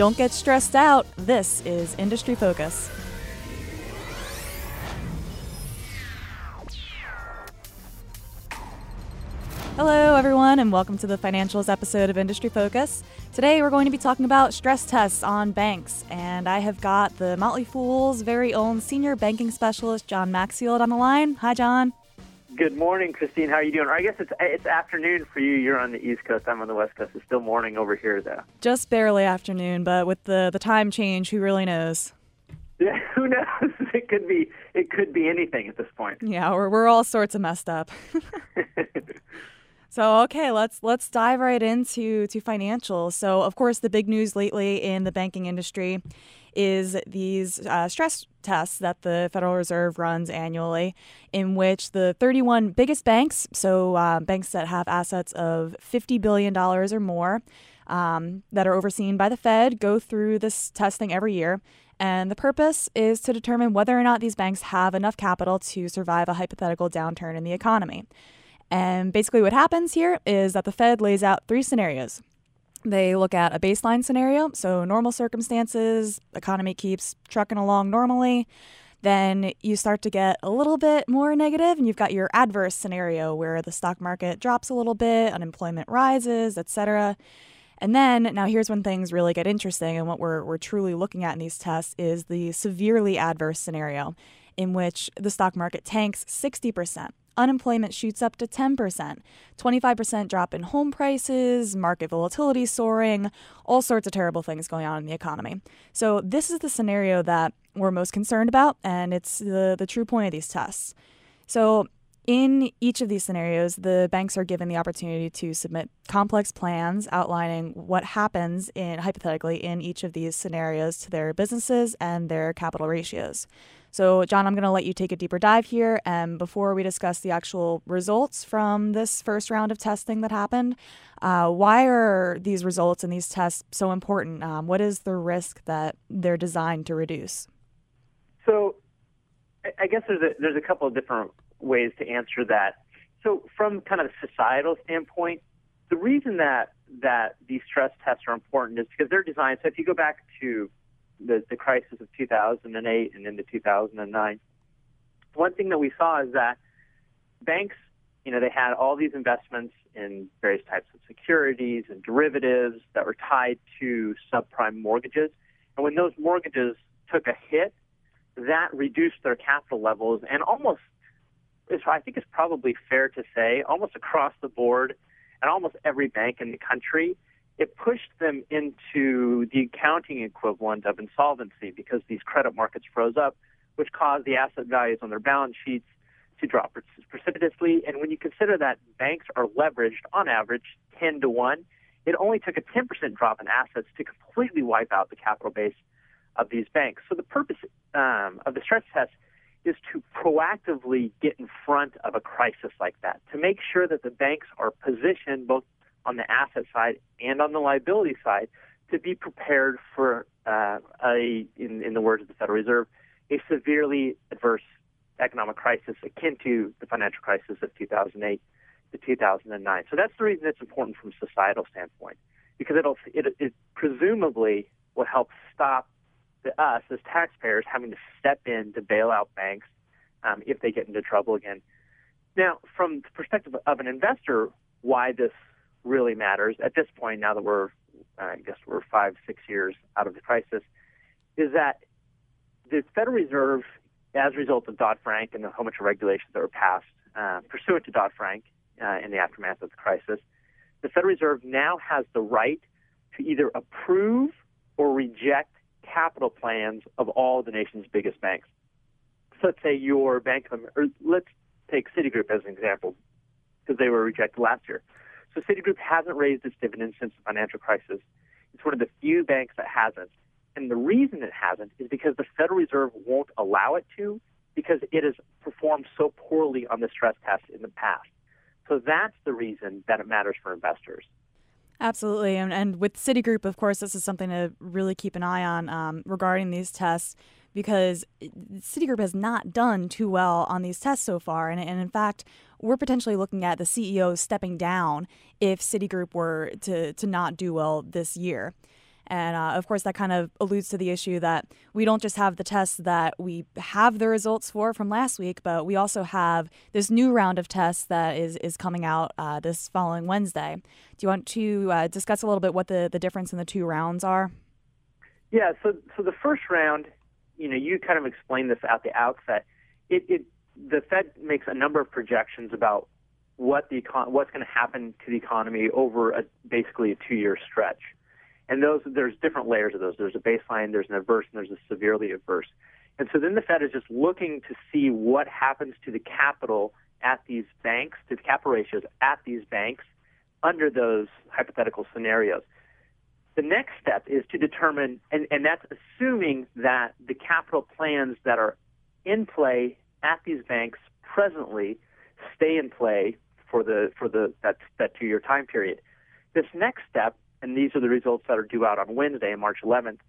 Don't get stressed out. This is Industry Focus. Hello, everyone, and welcome to the financials episode of Industry Focus. Today, we're going to be talking about stress tests on banks, and I have got the Motley Fool's very own senior banking specialist, John Maxfield, on the line. Hi, John. Good morning, Christine. How are you doing? Or I guess it's it's afternoon for you. You're on the East Coast. I'm on the West Coast. It's still morning over here, though. Just barely afternoon, but with the the time change, who really knows? Yeah, who knows? It could be it could be anything at this point. Yeah, we're we're all sorts of messed up. So okay, let's let's dive right into to financials. So of course, the big news lately in the banking industry is these uh, stress tests that the Federal Reserve runs annually, in which the 31 biggest banks, so uh, banks that have assets of 50 billion dollars or more, um, that are overseen by the Fed, go through this testing every year. And the purpose is to determine whether or not these banks have enough capital to survive a hypothetical downturn in the economy. And basically, what happens here is that the Fed lays out three scenarios. They look at a baseline scenario, so normal circumstances, economy keeps trucking along normally. Then you start to get a little bit more negative, and you've got your adverse scenario where the stock market drops a little bit, unemployment rises, etc. And then, now here's when things really get interesting, and what we're, we're truly looking at in these tests is the severely adverse scenario, in which the stock market tanks 60% unemployment shoots up to 10%, 25% drop in home prices, market volatility soaring, all sorts of terrible things going on in the economy. So, this is the scenario that we're most concerned about, and it's the, the true point of these tests. So, in each of these scenarios, the banks are given the opportunity to submit complex plans outlining what happens in hypothetically in each of these scenarios to their businesses and their capital ratios. So, John, I'm going to let you take a deeper dive here. And before we discuss the actual results from this first round of testing that happened, uh, why are these results and these tests so important? Um, what is the risk that they're designed to reduce? So, I guess there's a, there's a couple of different ways to answer that. So, from kind of a societal standpoint, the reason that that these stress tests are important is because they're designed. So, if you go back to the, the crisis of 2008 and into 2009, one thing that we saw is that banks, you know, they had all these investments in various types of securities and derivatives that were tied to subprime mortgages. And when those mortgages took a hit, that reduced their capital levels and almost, I think it's probably fair to say, almost across the board, and almost every bank in the country it pushed them into the accounting equivalent of insolvency because these credit markets froze up, which caused the asset values on their balance sheets to drop precipitously. And when you consider that banks are leveraged on average 10 to 1, it only took a 10% drop in assets to completely wipe out the capital base of these banks. So the purpose um, of the stress test is to proactively get in front of a crisis like that, to make sure that the banks are positioned both on the asset side and on the liability side to be prepared for uh, a, in, in the words of the Federal Reserve, a severely adverse economic crisis akin to the financial crisis of 2008 to 2009. So that's the reason it's important from a societal standpoint, because it'll it, it presumably will help stop the, us as taxpayers having to step in to bail out banks um, if they get into trouble again. Now, from the perspective of an investor, why this really matters at this point, now that we're, uh, I guess we're five, six years out of the crisis, is that the Federal Reserve, as a result of Dodd Frank and the whole bunch of regulations that were passed uh, pursuant to Dodd Frank uh, in the aftermath of the crisis, the Federal Reserve now has the right to either approve or reject capital plans of all the nation's biggest banks. So let's say your Bank of America, let's take Citigroup as an example, because they were rejected last year. So Citigroup hasn't raised its dividend since the financial crisis. It's one of the few banks that hasn't. And the reason it hasn't is because the Federal Reserve won't allow it to because it has performed so poorly on the stress test in the past. So that's the reason that it matters for investors. Absolutely. And, and with Citigroup, of course, this is something to really keep an eye on um, regarding these tests because Citigroup has not done too well on these tests so far. And, and in fact, we're potentially looking at the CEO stepping down if Citigroup were to, to not do well this year. And uh, of course, that kind of alludes to the issue that we don't just have the tests that we have the results for from last week, but we also have this new round of tests that is, is coming out uh, this following Wednesday. Do you want to uh, discuss a little bit what the, the difference in the two rounds are? Yeah, so so the first round, you know, you kind of explained this at the outset. It, it the Fed makes a number of projections about what the econ- what's going to happen to the economy over a, basically a two-year stretch. And those there's different layers of those. There's a baseline, there's an adverse, and there's a severely adverse. And so then the Fed is just looking to see what happens to the capital at these banks, to the capital ratios at these banks under those hypothetical scenarios. The next step is to determine, and, and that's assuming that the capital plans that are in play at these banks presently stay in play for the for the that that two year time period. This next step, and these are the results that are due out on Wednesday, March 11th.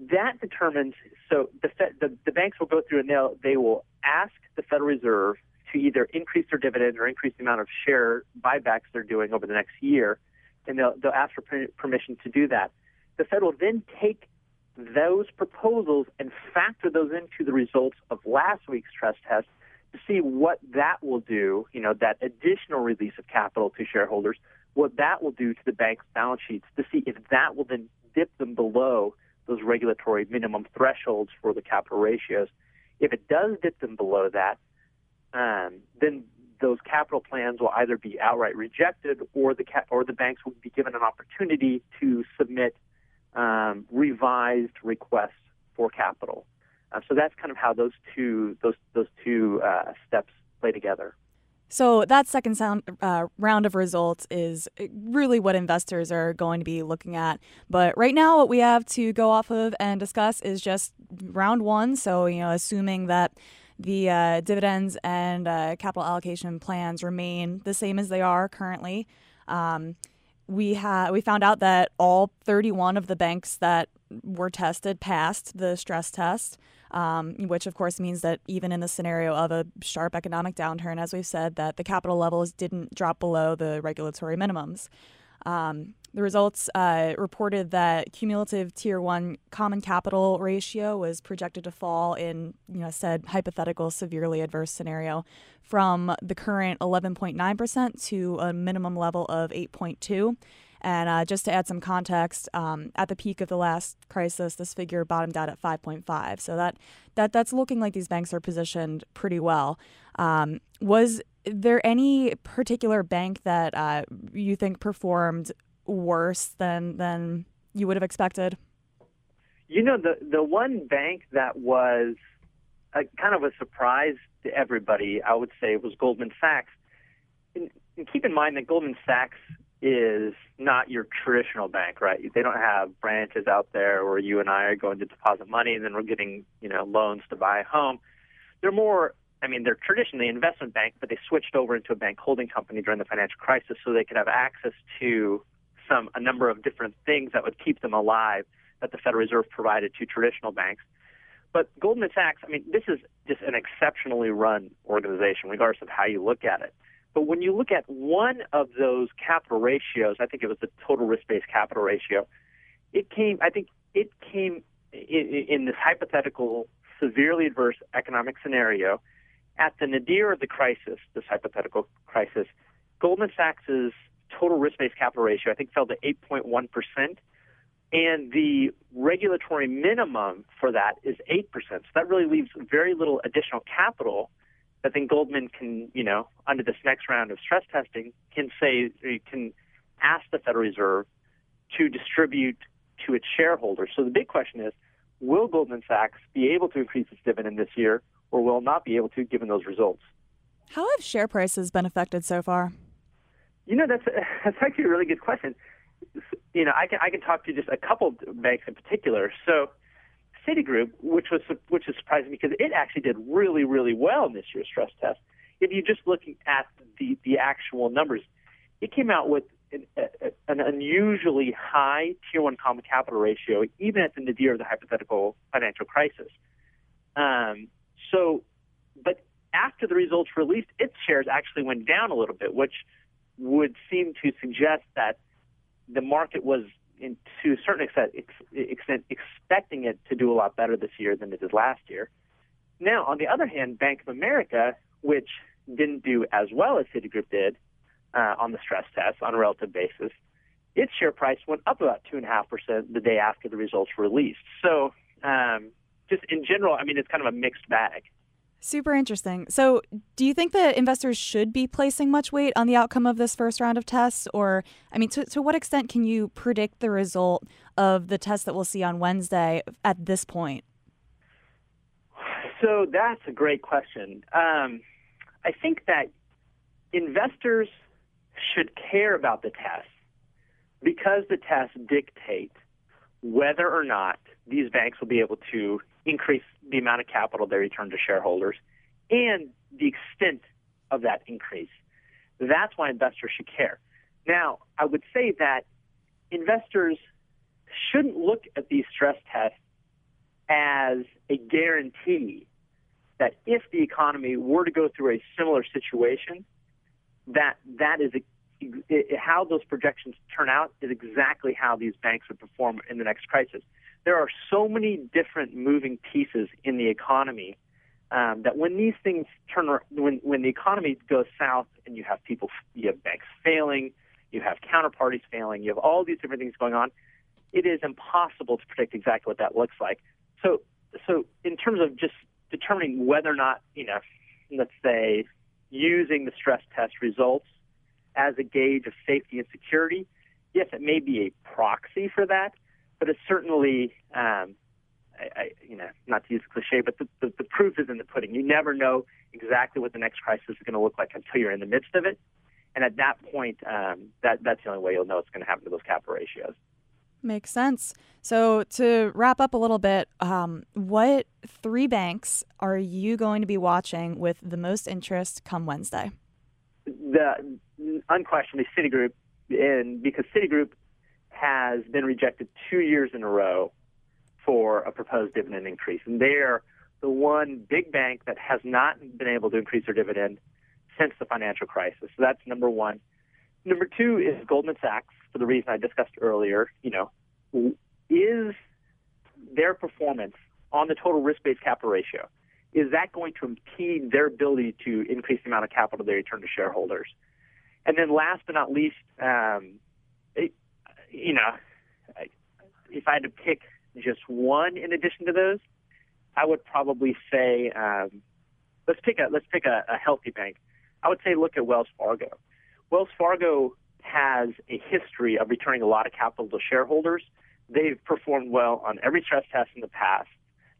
That determines. So the the, the banks will go through and they'll they will ask the Federal Reserve to either increase their dividend or increase the amount of share buybacks they're doing over the next year, and they'll they'll ask for permission to do that. The Fed will then take those proposals and factor those into the results of last week's stress test to see what that will do, you know, that additional release of capital to shareholders, what that will do to the bank's balance sheets to see if that will then dip them below those regulatory minimum thresholds for the capital ratios. If it does dip them below that, um, then those capital plans will either be outright rejected or the or the banks will be given an opportunity to submit um, revised requests for capital. Uh, so that's kind of how those two those those two uh, steps play together. So that second sound, uh, round of results is really what investors are going to be looking at. But right now, what we have to go off of and discuss is just round one. So you know, assuming that the uh, dividends and uh, capital allocation plans remain the same as they are currently. Um, we had we found out that all 31 of the banks that were tested passed the stress test, um, which of course means that even in the scenario of a sharp economic downturn, as we've said, that the capital levels didn't drop below the regulatory minimums. Um, the results uh, reported that cumulative tier one common capital ratio was projected to fall in, you know, said hypothetical severely adverse scenario from the current 11.9% to a minimum level of 8.2. And uh, just to add some context, um, at the peak of the last crisis, this figure bottomed out at 5.5. So that that that's looking like these banks are positioned pretty well. Um, was there any particular bank that uh, you think performed worse than than you would have expected? You know, the the one bank that was a, kind of a surprise to everybody, I would say, was Goldman Sachs. And, and keep in mind that Goldman Sachs is not your traditional bank, right? They don't have branches out there where you and I are going to deposit money and then we're getting, you know, loans to buy a home. They're more I mean, they're traditionally an investment bank, but they switched over into a bank holding company during the financial crisis so they could have access to some a number of different things that would keep them alive that the Federal Reserve provided to traditional banks. But Goldman Sachs, I mean, this is just an exceptionally run organization, regardless of how you look at it. But when you look at one of those capital ratios, I think it was the total risk-based capital ratio, it came, I think it came in, in this hypothetical severely adverse economic scenario at the nadir of the crisis, this hypothetical crisis, Goldman Sachs's total risk-based capital ratio, I think, fell to 8.1 percent, and the regulatory minimum for that is 8 percent. So that really leaves very little additional capital that then Goldman can, you know, under this next round of stress testing, can say can ask the Federal Reserve to distribute to its shareholders. So the big question is, will Goldman Sachs be able to increase its dividend this year? or will not be able to given those results. How have share prices been affected so far? You know, that's that's actually a really good question. You know, I can I can talk to just a couple banks in particular. So, Citigroup, which was which is surprising because it actually did really really well in this year's stress test. If you're just looking at the the actual numbers, it came out with an, a, an unusually high Tier One Common Capital ratio, even at the nadir of the hypothetical financial crisis. Um, so, but after the results released, its shares actually went down a little bit, which would seem to suggest that the market was in, to a certain extent, ex, extent expecting it to do a lot better this year than it did last year. Now, on the other hand, Bank of America, which didn't do as well as Citigroup did uh, on the stress test on a relative basis, its share price went up about two and a half percent the day after the results were released. So, um, just in general, I mean, it's kind of a mixed bag. Super interesting. So, do you think that investors should be placing much weight on the outcome of this first round of tests? Or, I mean, to, to what extent can you predict the result of the test that we'll see on Wednesday at this point? So, that's a great question. Um, I think that investors should care about the test because the tests dictate whether or not these banks will be able to increase the amount of capital they return to shareholders and the extent of that increase. That's why investors should care. Now, I would say that investors shouldn't look at these stress tests as a guarantee that if the economy were to go through a similar situation, that that is a, how those projections turn out is exactly how these banks would perform in the next crisis there are so many different moving pieces in the economy um, that when these things turn, when when the economy goes south and you have people, you have banks failing, you have counterparties failing, you have all these different things going on. It is impossible to predict exactly what that looks like. So, so in terms of just determining whether or not, you know, let's say, using the stress test results as a gauge of safety and security, yes, it may be a proxy for that, but it's certainly, um, I, I, you know, not to use a cliche, but the, the, the proof is in the pudding. You never know exactly what the next crisis is going to look like until you're in the midst of it. And at that point, um, that that's the only way you'll know what's going to happen to those capital ratios. Makes sense. So to wrap up a little bit, um, what three banks are you going to be watching with the most interest come Wednesday? The unquestionably Citigroup, and because Citigroup has been rejected two years in a row for a proposed dividend increase. And they're the one big bank that has not been able to increase their dividend since the financial crisis. So that's number one. Number two is Goldman Sachs, for the reason I discussed earlier. You know, is their performance on the total risk-based capital ratio is that going to impede their ability to increase the amount of capital they return to shareholders? And then last but not least, um, you know, if I had to pick just one in addition to those, I would probably say um, let's pick a let's pick a, a healthy bank. I would say look at Wells Fargo. Wells Fargo has a history of returning a lot of capital to shareholders. They've performed well on every stress test in the past.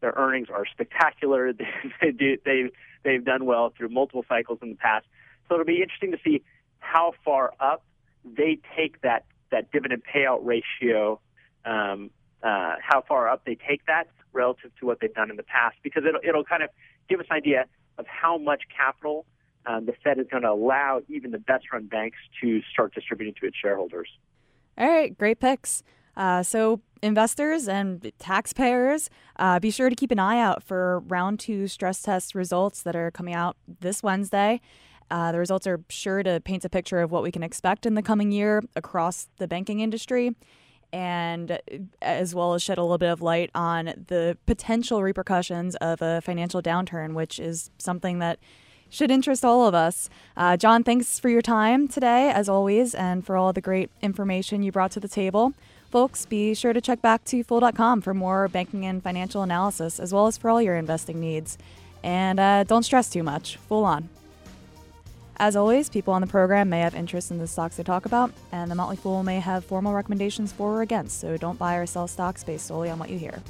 Their earnings are spectacular. They, do, they've they've done well through multiple cycles in the past. So it'll be interesting to see how far up they take that that dividend payout ratio, um, uh, how far up they take that relative to what they've done in the past, because it'll, it'll kind of give us an idea of how much capital um, the Fed is going to allow even the best run banks to start distributing to its shareholders. All right, great picks. Uh, so, investors and taxpayers, uh, be sure to keep an eye out for round two stress test results that are coming out this Wednesday. Uh, the results are sure to paint a picture of what we can expect in the coming year across the banking industry, and as well as shed a little bit of light on the potential repercussions of a financial downturn, which is something that should interest all of us. Uh, John, thanks for your time today, as always, and for all the great information you brought to the table. Folks, be sure to check back to Fool.com for more banking and financial analysis, as well as for all your investing needs. And uh, don't stress too much. Fool on. As always, people on the program may have interest in the stocks they talk about, and the Motley Fool may have formal recommendations for or against, so don't buy or sell stocks based solely on what you hear.